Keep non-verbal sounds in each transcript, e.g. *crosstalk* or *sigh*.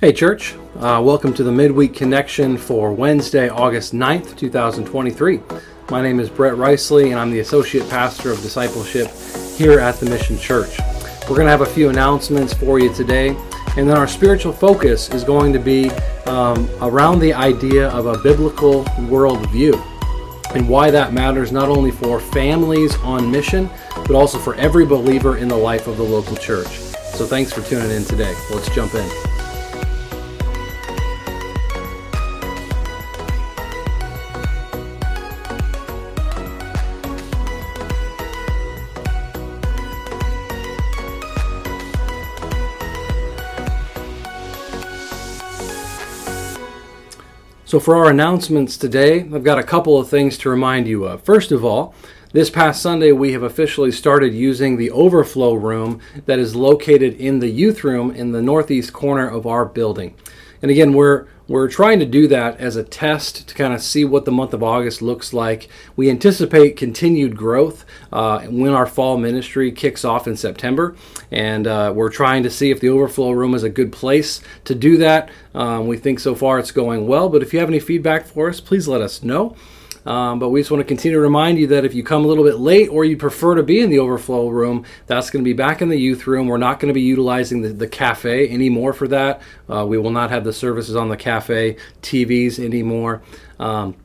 Hey, church. Uh, welcome to the Midweek Connection for Wednesday, August 9th, 2023. My name is Brett Riceley, and I'm the Associate Pastor of Discipleship here at the Mission Church. We're going to have a few announcements for you today, and then our spiritual focus is going to be um, around the idea of a biblical worldview and why that matters not only for families on mission, but also for every believer in the life of the local church. So thanks for tuning in today. Let's jump in. So, for our announcements today, I've got a couple of things to remind you of. First of all, this past Sunday, we have officially started using the overflow room that is located in the youth room in the northeast corner of our building. And again, we're we're trying to do that as a test to kind of see what the month of August looks like. We anticipate continued growth uh, when our fall ministry kicks off in September, and uh, we're trying to see if the overflow room is a good place to do that. Um, we think so far it's going well, but if you have any feedback for us, please let us know. Um, but we just want to continue to remind you that if you come a little bit late or you prefer to be in the overflow room, that's going to be back in the youth room. We're not going to be utilizing the, the cafe anymore for that. Uh, we will not have the services on the cafe TVs anymore. Um,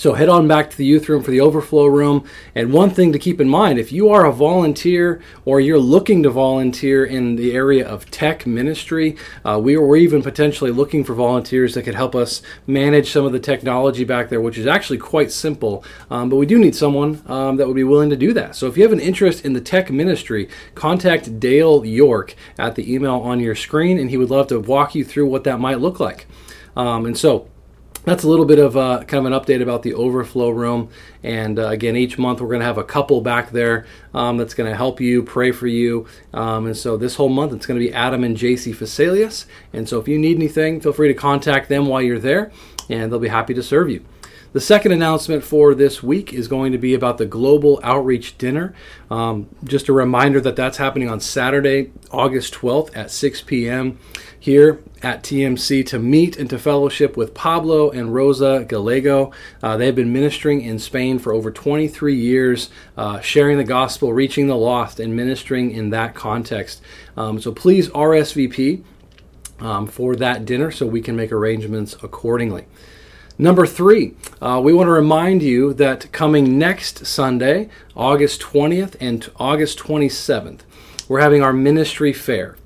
so head on back to the youth room for the overflow room. And one thing to keep in mind if you are a volunteer or you're looking to volunteer in the area of tech ministry, uh, we are even potentially looking for volunteers that could help us manage some of the technology back there, which is actually quite simple. Um, but we do need someone um, that would be willing to do that. So if you have an interest in the tech ministry, contact Dale York at the email on your screen, and he would love to walk you through what that might look like. Um, and so, that's a little bit of uh, kind of an update about the overflow room. And uh, again, each month we're going to have a couple back there um, that's going to help you, pray for you. Um, and so this whole month it's going to be Adam and JC Facilius. And so if you need anything, feel free to contact them while you're there, and they'll be happy to serve you. The second announcement for this week is going to be about the Global Outreach Dinner. Um, just a reminder that that's happening on Saturday, August 12th at 6 p.m. here at TMC to meet and to fellowship with Pablo and Rosa Gallego. Uh, they've been ministering in Spain for over 23 years, uh, sharing the gospel, reaching the lost, and ministering in that context. Um, so please RSVP um, for that dinner so we can make arrangements accordingly. Number three, uh, we want to remind you that coming next Sunday, August 20th and August 27th, we're having our ministry fair.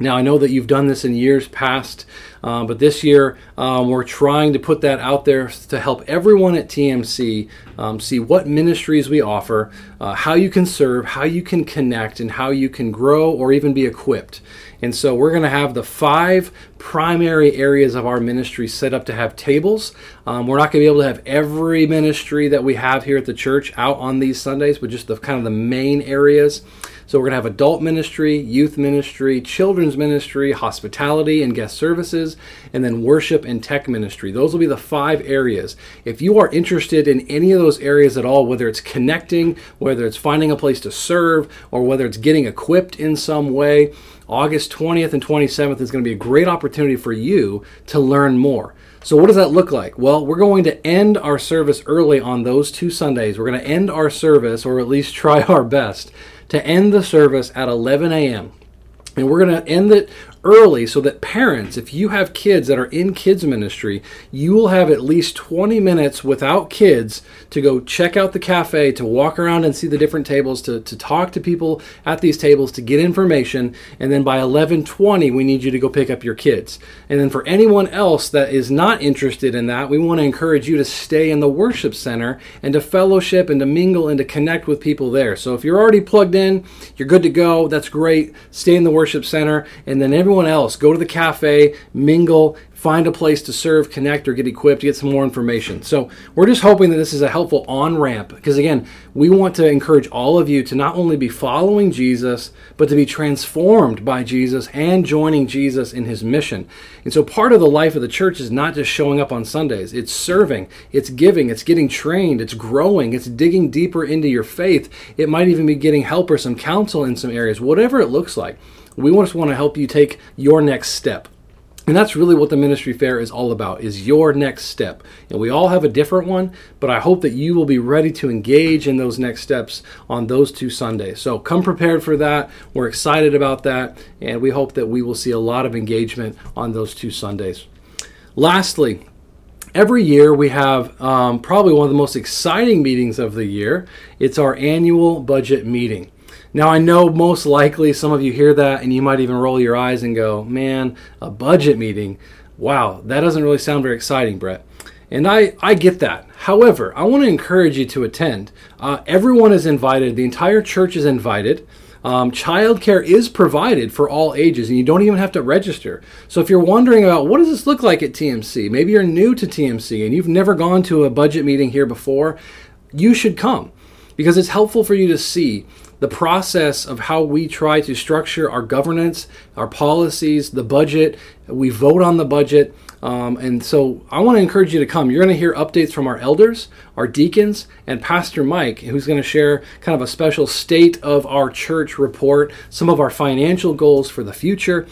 Now, I know that you've done this in years past, uh, but this year um, we're trying to put that out there to help everyone at TMC um, see what ministries we offer, uh, how you can serve, how you can connect, and how you can grow or even be equipped. And so we're going to have the five primary areas of our ministry set up to have tables. Um, we're not going to be able to have every ministry that we have here at the church out on these Sundays, but just the kind of the main areas. So we're going to have adult ministry, youth ministry, children's ministry, hospitality and guest services, and then worship and tech ministry. Those will be the five areas. If you are interested in any of those areas at all, whether it's connecting, whether it's finding a place to serve, or whether it's getting equipped in some way, August 20th and 27th is going to be a great opportunity for you to learn more. So, what does that look like? Well, we're going to end our service early on those two Sundays. We're going to end our service, or at least *laughs* try our best, to end the service at 11 a.m. And we're going to end it early so that parents, if you have kids that are in kids ministry, you will have at least 20 minutes without kids to go check out the cafe, to walk around and see the different tables, to, to talk to people at these tables, to get information. And then by 11:20, we need you to go pick up your kids. And then for anyone else that is not interested in that, we want to encourage you to stay in the worship center and to fellowship and to mingle and to connect with people there. So if you're already plugged in, you're good to go. That's great. Stay in the worship center, and then everyone everyone else. Go to the cafe, mingle, find a place to serve, connect, or get equipped, get some more information. So we're just hoping that this is a helpful on ramp because, again, we want to encourage all of you to not only be following Jesus, but to be transformed by Jesus and joining Jesus in his mission. And so part of the life of the church is not just showing up on Sundays, it's serving, it's giving, it's getting trained, it's growing, it's digging deeper into your faith. It might even be getting help or some counsel in some areas, whatever it looks like. We just want to help you take your next step. And that's really what the ministry fair is all about is your next step. And we all have a different one, but I hope that you will be ready to engage in those next steps on those two Sundays. So come prepared for that. We're excited about that, and we hope that we will see a lot of engagement on those two Sundays. Lastly, every year we have um, probably one of the most exciting meetings of the year. It's our annual budget meeting. Now, I know most likely some of you hear that and you might even roll your eyes and go, man, a budget meeting. Wow, that doesn't really sound very exciting, Brett. And I, I get that. However, I want to encourage you to attend. Uh, everyone is invited, the entire church is invited. Um, childcare is provided for all ages, and you don't even have to register. So if you're wondering about what does this look like at TMC, maybe you're new to TMC and you've never gone to a budget meeting here before, you should come because it's helpful for you to see the process of how we try to structure our governance, our policies, the budget. We vote on the budget. Um, and so I want to encourage you to come. You're going to hear updates from our elders, our deacons, and Pastor Mike, who's going to share kind of a special state of our church report, some of our financial goals for the future,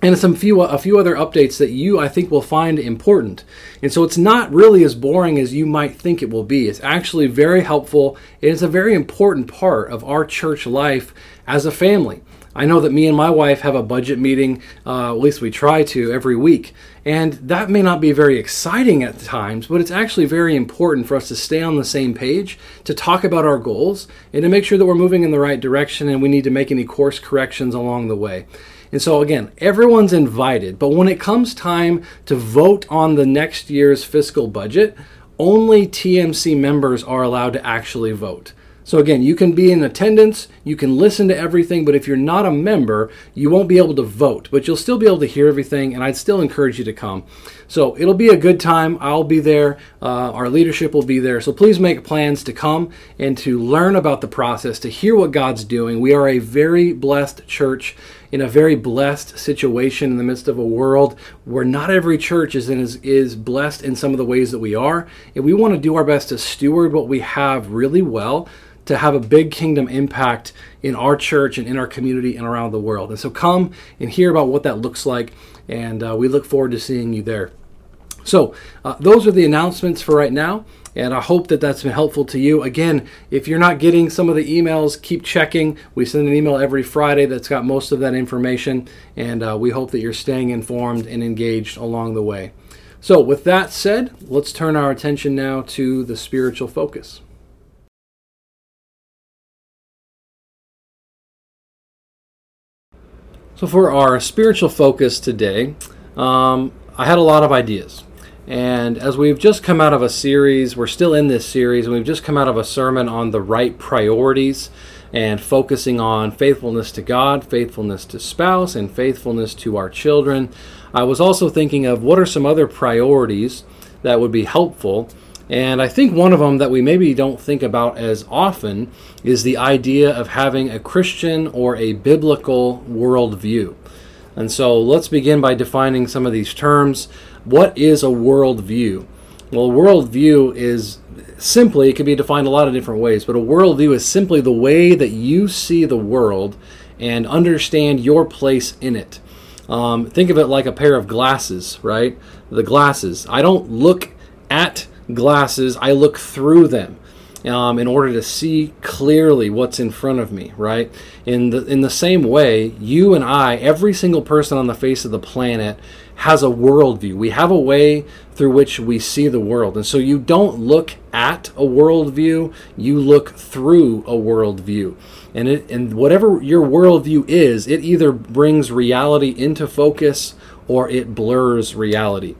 and some few a few other updates that you I think will find important. And so it's not really as boring as you might think it will be. It's actually very helpful. It is a very important part of our church life as a family. I know that me and my wife have a budget meeting, uh, at least we try to, every week. And that may not be very exciting at times, but it's actually very important for us to stay on the same page, to talk about our goals, and to make sure that we're moving in the right direction and we need to make any course corrections along the way. And so, again, everyone's invited. But when it comes time to vote on the next year's fiscal budget, only TMC members are allowed to actually vote. So again, you can be in attendance, you can listen to everything, but if you're not a member, you won't be able to vote, but you'll still be able to hear everything, and I'd still encourage you to come. So it'll be a good time. I'll be there. Uh, our leadership will be there. So please make plans to come and to learn about the process, to hear what God's doing. We are a very blessed church in a very blessed situation in the midst of a world where not every church is, in, is, is blessed in some of the ways that we are. And we want to do our best to steward what we have really well to have a big kingdom impact in our church and in our community and around the world. And so come and hear about what that looks like, and uh, we look forward to seeing you there. So, uh, those are the announcements for right now, and I hope that that's been helpful to you. Again, if you're not getting some of the emails, keep checking. We send an email every Friday that's got most of that information, and uh, we hope that you're staying informed and engaged along the way. So, with that said, let's turn our attention now to the spiritual focus. So, for our spiritual focus today, um, I had a lot of ideas. And as we've just come out of a series, we're still in this series, and we've just come out of a sermon on the right priorities and focusing on faithfulness to God, faithfulness to spouse, and faithfulness to our children. I was also thinking of what are some other priorities that would be helpful and I think one of them that we maybe don't think about as often is the idea of having a Christian or a biblical worldview. And so let's begin by defining some of these terms. What is a worldview? Well, a worldview is simply, it can be defined a lot of different ways, but a worldview is simply the way that you see the world and understand your place in it. Um, think of it like a pair of glasses, right? The glasses. I don't look at glasses, I look through them. Um, in order to see clearly what's in front of me, right? In the in the same way, you and I, every single person on the face of the planet, has a worldview. We have a way through which we see the world, and so you don't look at a worldview; you look through a worldview. And it and whatever your worldview is, it either brings reality into focus or it blurs reality.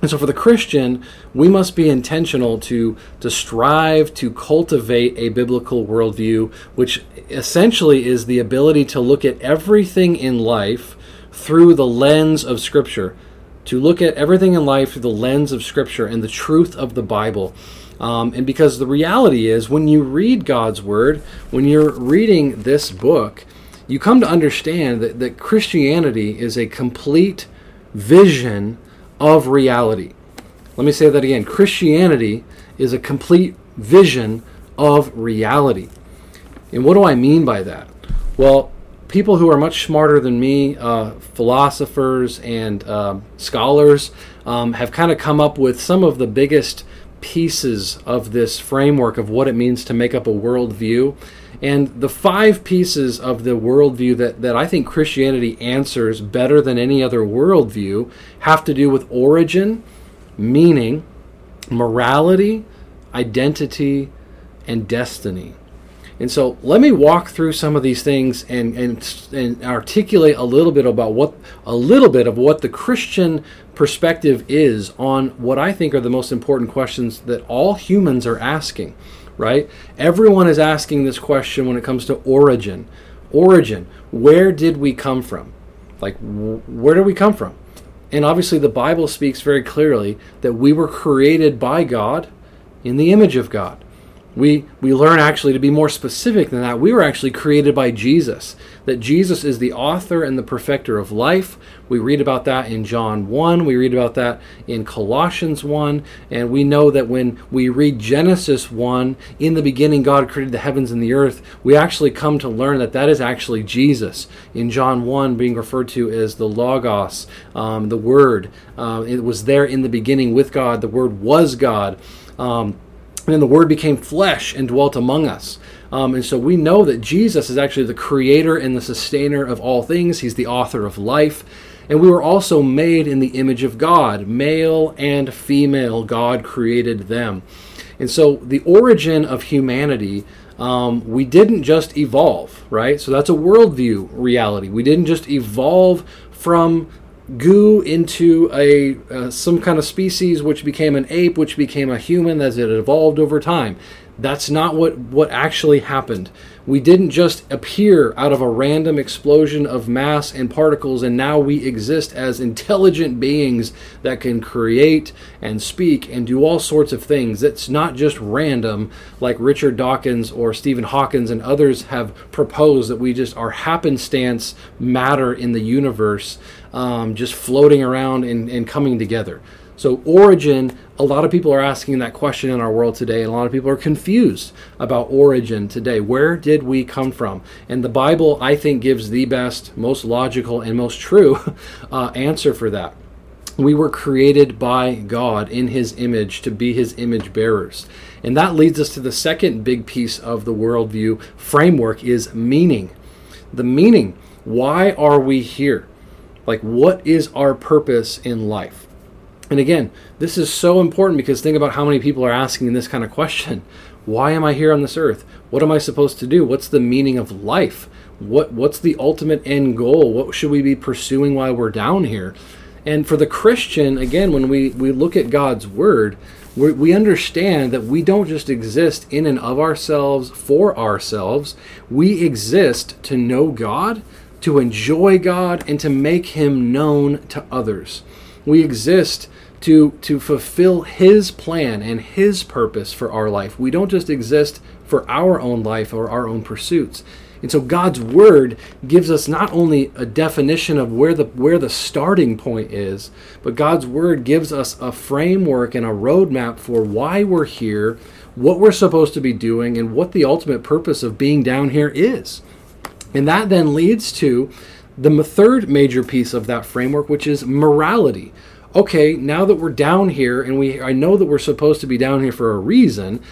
And so for the Christian, we must be intentional to, to strive to cultivate a biblical worldview, which essentially is the ability to look at everything in life through the lens of Scripture. To look at everything in life through the lens of Scripture and the truth of the Bible. Um, and because the reality is, when you read God's Word, when you're reading this book, you come to understand that, that Christianity is a complete vision of reality. Let me say that again. Christianity is a complete vision of reality. And what do I mean by that? Well, people who are much smarter than me, uh, philosophers and uh, scholars, um, have kind of come up with some of the biggest pieces of this framework of what it means to make up a worldview. And the five pieces of the worldview that, that I think Christianity answers better than any other worldview have to do with origin, meaning, morality, identity, and destiny. And so let me walk through some of these things and, and, and articulate a little bit about what a little bit of what the Christian perspective is on what I think are the most important questions that all humans are asking, right? Everyone is asking this question when it comes to origin. Origin, where did we come from? Like, where did we come from? And obviously, the Bible speaks very clearly that we were created by God in the image of God we we learn actually to be more specific than that. We were actually created by jesus that jesus is the author and the perfecter of life. We read about that in john 1 we read about that in colossians 1 and we know that when we read genesis 1 in the beginning god created the heavens and the earth we actually come to learn that that is actually jesus. In john 1 being referred to as the logos um, the word uh, it was there in the beginning with god. The word was god. Um, and then the Word became flesh and dwelt among us. Um, and so we know that Jesus is actually the creator and the sustainer of all things. He's the author of life. And we were also made in the image of God. Male and female, God created them. And so the origin of humanity, um, we didn't just evolve, right? So that's a worldview reality. We didn't just evolve from goo into a uh, some kind of species which became an ape which became a human as it evolved over time. That's not what what actually happened. We didn't just appear out of a random explosion of mass and particles and now we exist as intelligent beings that can create and speak and do all sorts of things. It's not just random like richard dawkins or stephen hawkins and others have proposed that we just are happenstance matter in the universe um, just floating around and, and coming together. So, origin, a lot of people are asking that question in our world today, and a lot of people are confused about origin today. Where did we come from? And the Bible, I think, gives the best, most logical, and most true *laughs* uh, answer for that. We were created by God in His image to be His image bearers. And that leads us to the second big piece of the worldview framework is meaning. The meaning. Why are we here? Like, what is our purpose in life? And again, this is so important because think about how many people are asking this kind of question. *laughs* Why am I here on this earth? What am I supposed to do? What's the meaning of life? What what's the ultimate end goal? What should we be pursuing while we're down here? And for the Christian, again, when we, we look at God's word, we, we understand that we don't just exist in and of ourselves for ourselves. We exist to know God to enjoy God, and to make Him known to others. We exist to, to fulfill His plan and His purpose for our life. We don't just exist for our own life or our own pursuits. And so God's word gives us not only a definition of where the where the starting point is, but God's word gives us a framework and a roadmap for why we're here, what we're supposed to be doing, and what the ultimate purpose of being down here is. And that then leads to the third major piece of that framework, which is morality. Okay, now that we're down here and we I know that we're supposed to be down here for a reason,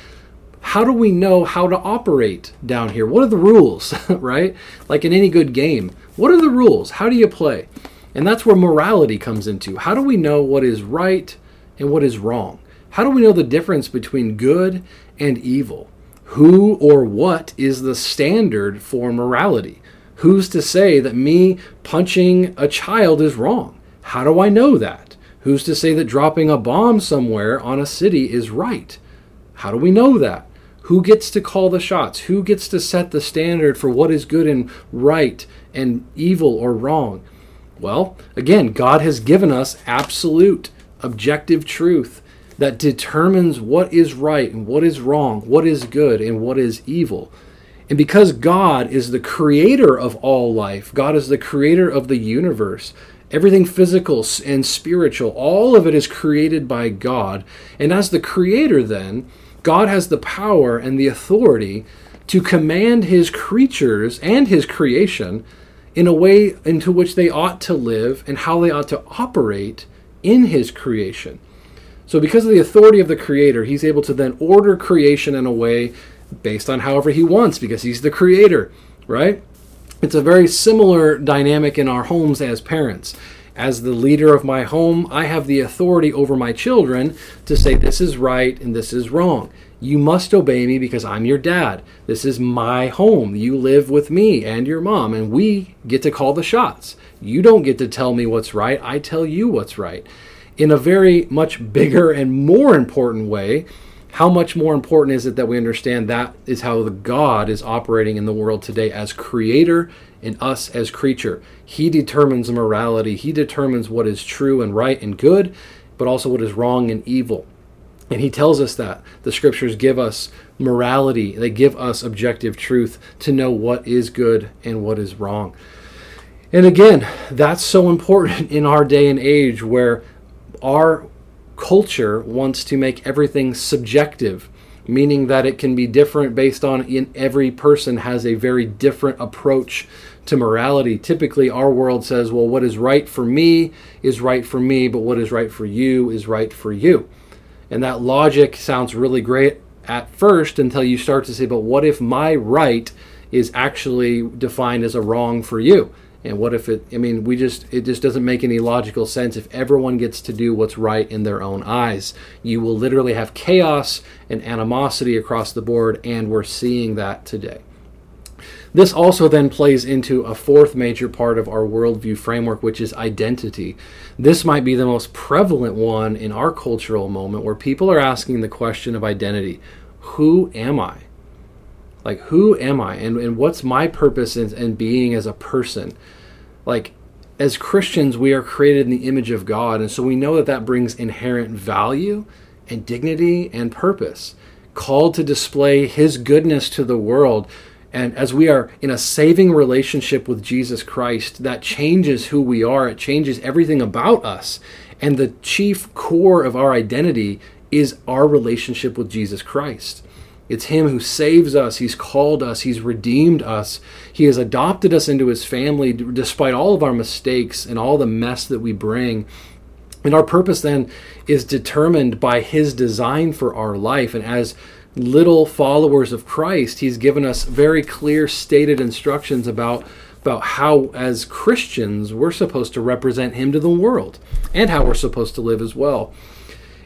how do we know how to operate down here? What are the rules, *laughs* right? Like in any good game, what are the rules? How do you play? And that's where morality comes into. How do we know what is right and what is wrong? How do we know the difference between good and evil? Who or what is the standard for morality? Who's to say that me punching a child is wrong? How do I know that? Who's to say that dropping a bomb somewhere on a city is right? How do we know that? Who gets to call the shots? Who gets to set the standard for what is good and right and evil or wrong? Well, again, God has given us absolute objective truth that determines what is right and what is wrong, what is good and what is evil. And because God is the creator of all life, God is the creator of the universe, everything physical and spiritual, all of it is created by God. And as the creator, then, God has the power and the authority to command his creatures and his creation in a way into which they ought to live and how they ought to operate in his creation. So, because of the authority of the Creator, he's able to then order creation in a way based on however he wants because he's the Creator, right? It's a very similar dynamic in our homes as parents. As the leader of my home, I have the authority over my children to say this is right and this is wrong. You must obey me because I'm your dad. This is my home. You live with me and your mom, and we get to call the shots. You don't get to tell me what's right. I tell you what's right. In a very much bigger and more important way, how much more important is it that we understand that is how the God is operating in the world today as creator and us as creature? He determines morality, He determines what is true and right and good, but also what is wrong and evil. And He tells us that. The scriptures give us morality, they give us objective truth to know what is good and what is wrong. And again, that's so important *laughs* in our day and age where our culture wants to make everything subjective, meaning that it can be different based on in every person has a very different approach to morality. Typically, our world says, well, what is right for me is right for me, but what is right for you is right for you. And that logic sounds really great at first until you start to say, but what if my right is actually defined as a wrong for you? And what if it, I mean, we just, it just doesn't make any logical sense if everyone gets to do what's right in their own eyes. You will literally have chaos and animosity across the board, and we're seeing that today. This also then plays into a fourth major part of our worldview framework, which is identity. This might be the most prevalent one in our cultural moment where people are asking the question of identity Who am I? Like, who am I? And, and what's my purpose in, in being as a person? Like, as Christians, we are created in the image of God. And so we know that that brings inherent value and dignity and purpose. Called to display His goodness to the world. And as we are in a saving relationship with Jesus Christ, that changes who we are. It changes everything about us. And the chief core of our identity is our relationship with Jesus Christ. It's Him who saves us. He's called us. He's redeemed us. He has adopted us into His family despite all of our mistakes and all the mess that we bring. And our purpose then is determined by His design for our life. And as little followers of Christ, He's given us very clear, stated instructions about, about how, as Christians, we're supposed to represent Him to the world and how we're supposed to live as well.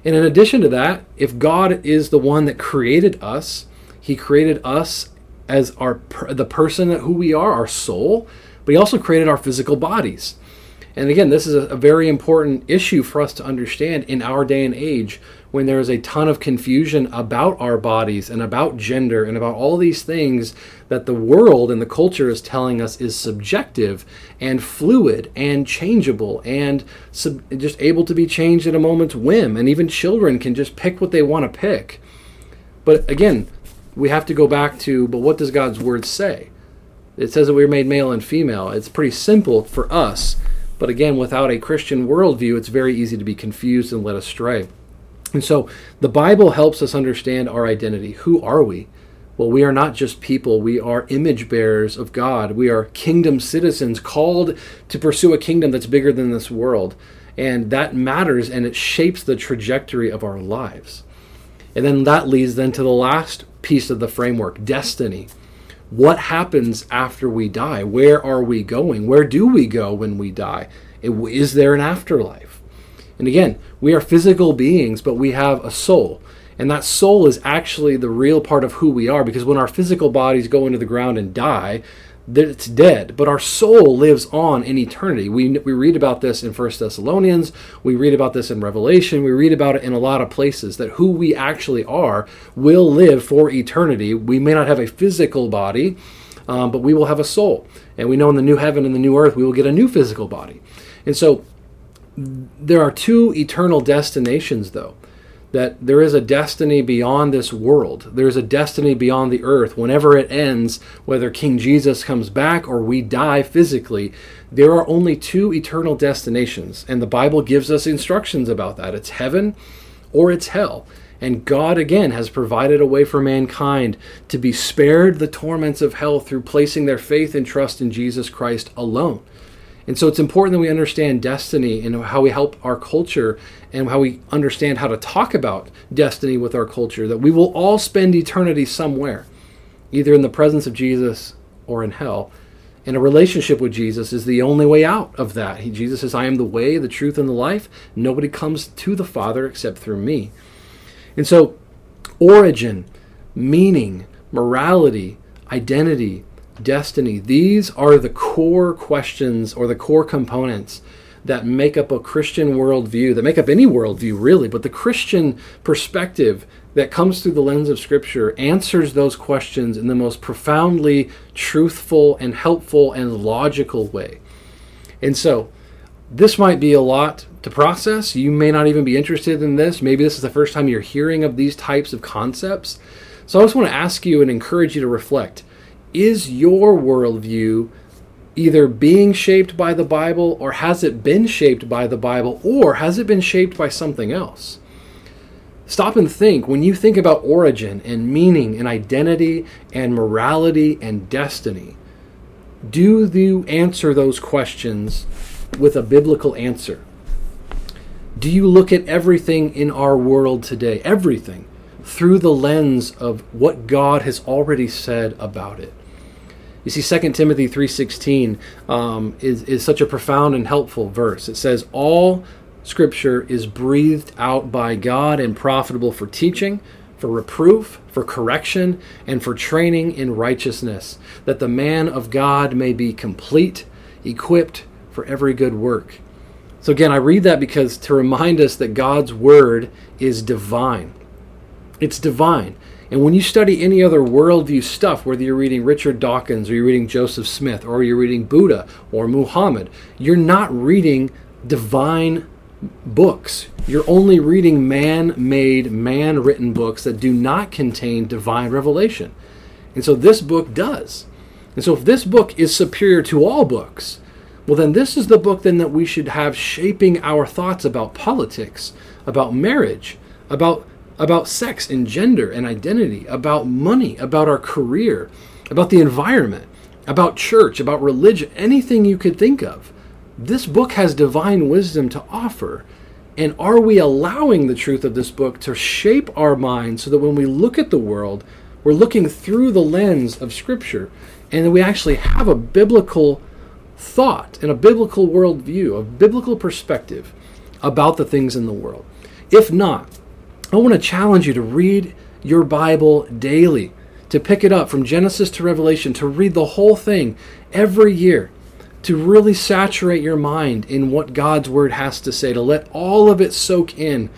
And in addition to that, if God is the one that created us, He created us as our the person who we are, our soul, but He also created our physical bodies. And again, this is a, very important issue for us to understand in our day and age when there is a ton of confusion about our bodies and about gender and about all these things that the world and the culture is telling us is subjective and fluid and changeable and sub- just able to be changed at a moment's whim. And even children can just pick what they want to pick. But again, we have to go back to but what does God's word say? It says that we are made male and female. It's pretty simple for us. But again, without a Christian worldview, it's very easy to be confused and led astray. And so the Bible helps us understand our identity. Who are we? Well, we are not just people, we are image bearers of God. We are kingdom citizens called to pursue a kingdom that's bigger than this world. And that matters and it shapes the trajectory of our lives. And then that leads then to the last piece of the framework, destiny. What happens after we die? Where are we going? Where do we go when we die? Is there an afterlife? And again, we are physical beings, but we have a soul. And that soul is actually the real part of who we are because when our physical bodies go into the ground and die, it's dead. But our soul lives on in eternity. We, we read about this in First Thessalonians. We read about this in Revelation. We read about it in a lot of places that who we actually are will live for eternity. We may not have a physical body, um, but we will have a soul. And we know in the new heaven and the new earth, we will get a new physical body. And so there are two eternal destinations, though. That there is a destiny beyond this world. There's a destiny beyond the earth. Whenever it ends, whether King Jesus comes back or we die physically, there are only two eternal destinations. And the Bible gives us instructions about that it's heaven or it's hell. And God, again, has provided a way for mankind to be spared the torments of hell through placing their faith and trust in Jesus Christ alone. And so it's important that we understand destiny and how we help our culture and how we understand how to talk about destiny with our culture, that we will all spend eternity somewhere, either in the presence of Jesus or in hell. And a relationship with Jesus is the only way out of that. He, Jesus says, I am the way, the truth, and the life. Nobody comes to the Father except through me. And so, origin, meaning, morality, identity, destiny, these are the core questions or the core components that make up a Christian worldview, that make up any worldview really, but the Christian perspective that comes through the lens of Scripture answers those questions in the most profoundly truthful and helpful and logical way. And so, this might be a lot to process. You may not even be interested in this. Maybe this is the first time you're hearing of these types of concepts. So, I just want to ask you and encourage you to reflect is your worldview either being shaped by the Bible or has it been shaped by the Bible or has it been shaped by something else? Stop and think when you think about origin and meaning and identity and morality and destiny. Do you answer those questions with a biblical answer? Do you look at everything in our world today, everything, through the lens of what God has already said about it? You see, 2 Timothy 3.16 um, is, is such a profound and helpful verse. It says, All Scripture is breathed out by God and profitable for teaching, for reproof, for correction, and for training in righteousness, that the man of God may be complete, equipped for every good work. So, again, I read that because to remind us that God's Word is divine. It's divine. And when you study any other worldview stuff, whether you're reading Richard Dawkins or you're reading Joseph Smith or you're reading Buddha or Muhammad, you're not reading divine books. You're only reading man made, man written books that do not contain divine revelation. And so this book does. And so if this book is superior to all books, well, then this is the book then that we should have shaping our thoughts about politics, about marriage, about about sex and gender and identity, about money, about our career, about the environment, about church, about religion, anything you could think of. This book has divine wisdom to offer. And are we allowing the truth of this book to shape our minds so that when we look at the world, we're looking through the lens of Scripture and that we actually have a biblical thought and a biblical worldview, a biblical perspective about the things in the world? If not, I want to challenge you to read your Bible daily, to pick it up from Genesis to Revelation, to read the whole thing every year, to really saturate your mind in what God's Word has to say, to let all of it soak in.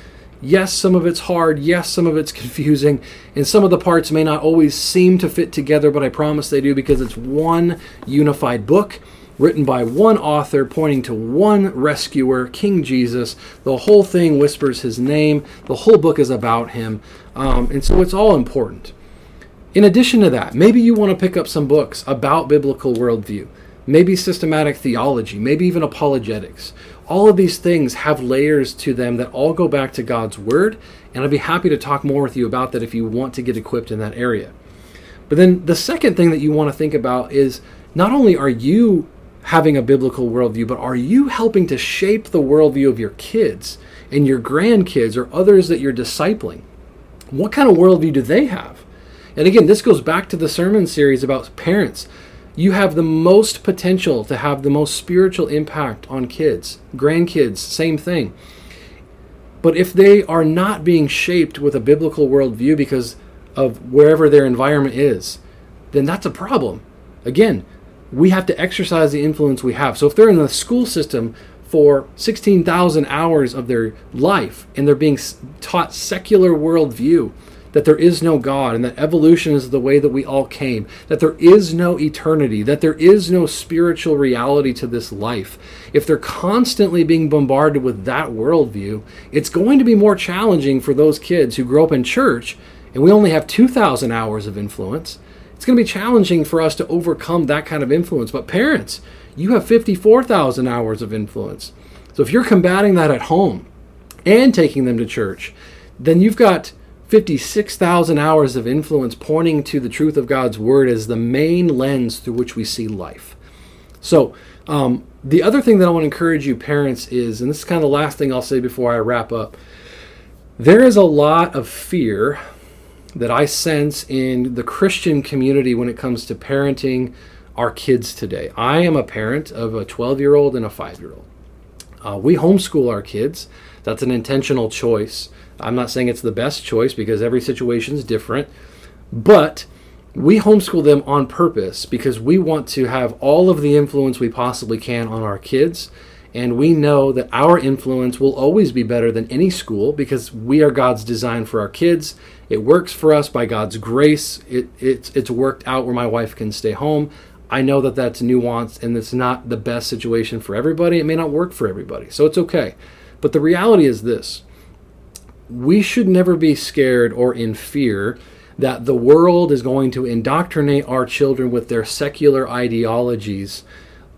Yes, some of it's hard. Yes, some of it's *laughs* confusing. And some of the parts may not always seem to fit together, but I promise they do because it's one unified book written by one author pointing to one rescuer, King Jesus. The whole thing whispers his name, the whole book is about him. Um, and so it's all important. In addition to that, maybe you want to pick up some books about biblical worldview, maybe systematic theology, maybe even apologetics. All of these things have layers to them that all go back to God's Word, and I'd be happy to talk more with you about that if you want to get equipped in that area. But then the second thing that you want to think about is not only are you having a biblical worldview, but are you helping to shape the worldview of your kids and your grandkids or others that you're discipling? What kind of worldview do they have? And again, this goes back to the sermon series about parents. You have the most potential to have the most spiritual impact on kids, grandkids, same thing. But if they are not being shaped with a biblical worldview because of wherever their environment is, then that's a problem. Again, we have to exercise the influence we have. So if they're in the school system for 16,000 hours of their life and they're being taught secular worldview, that there is no God and that evolution is the way that we all came, that there is no eternity, that there is no spiritual reality to this life. If they're constantly being bombarded with that worldview, it's going to be more challenging for those kids who grow up in church and we only have 2,000 hours of influence it's going to be challenging for us to overcome that kind of influence. But parents, you have 54,000 hours of influence. So if you're combating that at home and taking them to church, then you've got 56,000 hours of influence pointing to the truth of God's word as the main lens through which we see life. So, um, the other thing that I want to encourage you, parents, is, and this is kind of the last thing I'll say before I wrap up, there is a lot of fear that I sense in the Christian community when it comes to parenting our kids today. I am a parent of a 12 year old and a 5 year old. Uh, we homeschool our kids. That's an intentional choice. I'm not saying it's the best choice because every situation is different, but we homeschool them on purpose because we want to have all of the influence we possibly can on our kids. And we know that our influence will always be better than any school because we are God's design for our kids. It works for us by God's grace. It, it's, it's worked out where my wife can stay home. I know that that's nuanced and it's not the best situation for everybody. It may not work for everybody. So it's okay. But the reality is this we should never be scared or in fear that the world is going to indoctrinate our children with their secular ideologies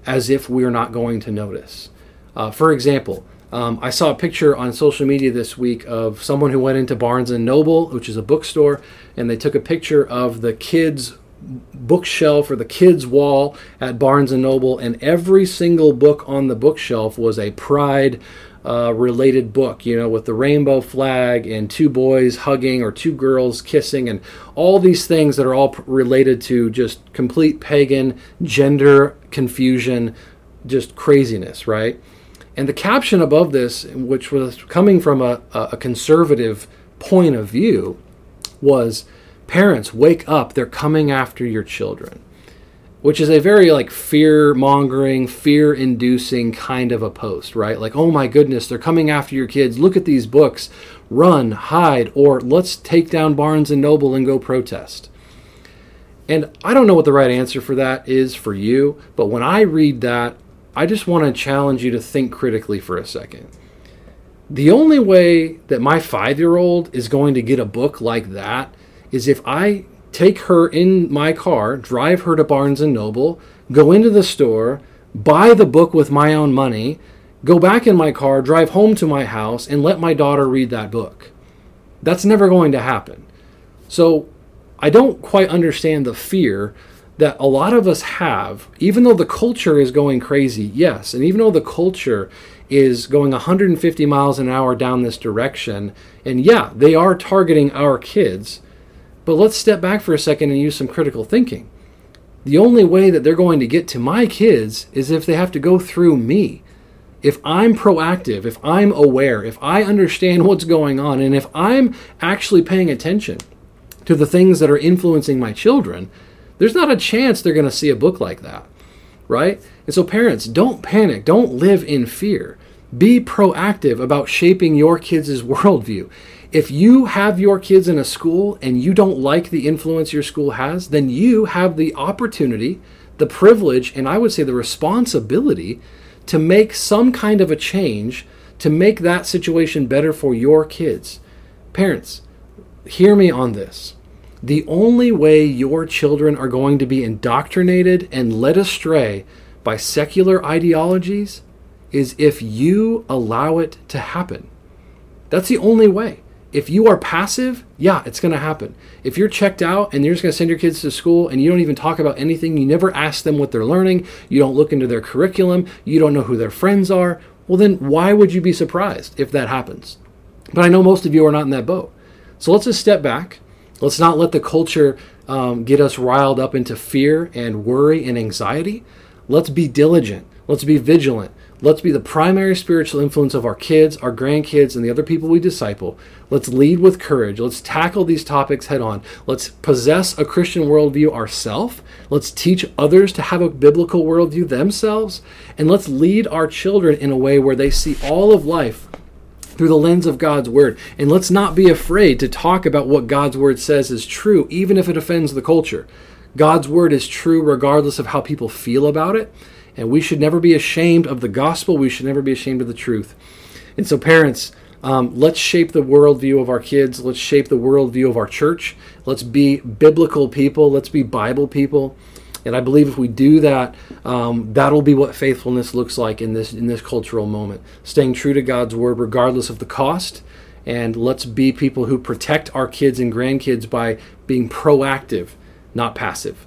as if we're not going to notice. Uh, for example, um, I saw a picture on social media this week of someone who went into Barnes and Noble, which is a bookstore, and they took a picture of the kids' bookshelf or the kids' wall at Barnes and Noble, and every single book on the bookshelf was a Pride uh, related book, you know, with the rainbow flag and two boys hugging or two girls kissing, and all these things that are all related to just complete pagan gender confusion, just craziness, right? And the caption above this, which was coming from a, a conservative point of view, was Parents, wake up, they're coming after your children which is a very like fear mongering, fear inducing kind of a post, right? Like, oh my goodness, they're coming after your kids. Look at these books. Run, hide, or let's take down Barnes and Noble and go protest. And I don't know what the right answer for that is for you, but when I read that, I just want to challenge you to think critically for a second. The only way that my five year old is going to get a book like that is if I take her in my car, drive her to Barnes and Noble, go into the store, buy the book with my own money, go back in my car, drive home to my house, and let my daughter read that book. That's never going to happen. So I don't quite understand the fear that a lot of us have, even though the culture is going crazy, yes, and even though the culture is going 150 miles an hour down this direction, and yeah, they are targeting our kids. But let's step back for a second and use some critical thinking. The only way that they're going to get to my kids is if they have to go through me. If I'm proactive, if I'm aware, if I understand *laughs* what's going on, and if I'm actually paying attention to the things that are influencing my children, there's not a chance they're going to see a book like that, right? And so, parents, don't panic. Don't live in fear. Be proactive about shaping your kids' *laughs* worldview if you have your kids in a school and you don't like the influence your school has, then you have the opportunity, the privilege, and I would say the responsibility to make some kind of a change to make that situation better for your kids. Parents, hear me on this. The only way your children are going to be indoctrinated and led astray by secular ideologies is if you allow it to happen. That's the only way. If you are passive, yeah, it's going to happen. If you're checked out and you're just going to send your kids to school and you don't even talk about anything, you never ask them what they're learning, you don't look into their curriculum, you don't know who their friends are, well, then why would you be surprised if that happens? But I know most of you are not in that boat. So let's just step back. Let's not let the culture um, get us riled up into fear and worry and anxiety. Let's be diligent. Let's be vigilant. Let's be the primary spiritual influence of our kids, our grandkids, and the other people we disciple. Let's lead with courage. Let's tackle these topics head on. Let's possess a Christian worldview ourselves. Let's teach others to have a biblical worldview themselves. And let's lead our children in a way where they see all of life through the lens of God's Word. And let's not be afraid to talk about what God's Word says is true, even if it offends the culture. God's Word is true regardless of how people feel about it. And we should never be ashamed of the gospel. We should never be ashamed of the truth. And so, parents, um, let's shape the worldview of our kids. Let's shape the worldview of our church. Let's be biblical people. Let's be Bible people. And I believe if we do that, um, that'll be what faithfulness looks like in this in this cultural moment. Staying true to God's word, regardless of the cost, And let's be people who protect our kids and grandkids by being proactive, not passive.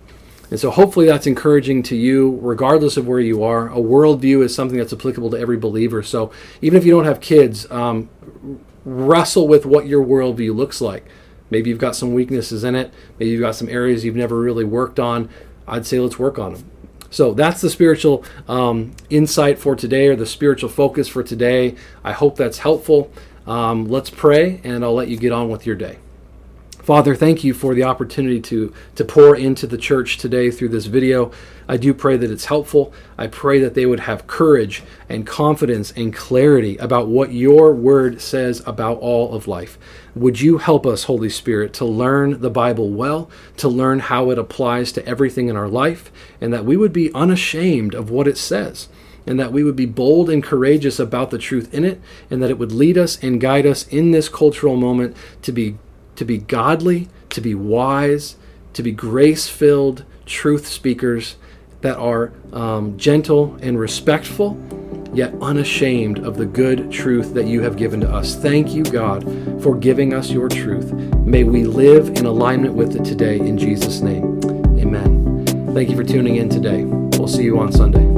And so hopefully that's encouraging to you, regardless of where you are. A worldview is something that's applicable to every believer. So even if you don't have kids, um, wrestle with what your worldview looks like. Maybe you've got some weaknesses in it. Maybe you've got some areas you've never really worked on. I'd say let's work on them. So that's the spiritual um, insight for today, or the spiritual focus for today. I hope that's helpful. Um, let's pray, and I'll let you get on with your day. Father, thank you for the opportunity to, to pour into the church today through this video. I do pray that it's helpful. I pray that they would have courage and confidence and clarity about what your word says about all of life. Would you help us, Holy Spirit, to learn the Bible well, to learn how it applies to everything in our life, and that we would be unashamed of what it says and that we would be bold and courageous about the truth in it, and that it would lead us and guide us in this cultural moment to be to be godly, to be wise, to be grace filled truth speakers that are um, gentle and respectful, yet unashamed of the good truth that you have given to us. Thank you, God, for giving us your truth. May we live in alignment with it today in Jesus' name. Amen. Thank you for tuning in today. We'll see you on Sunday.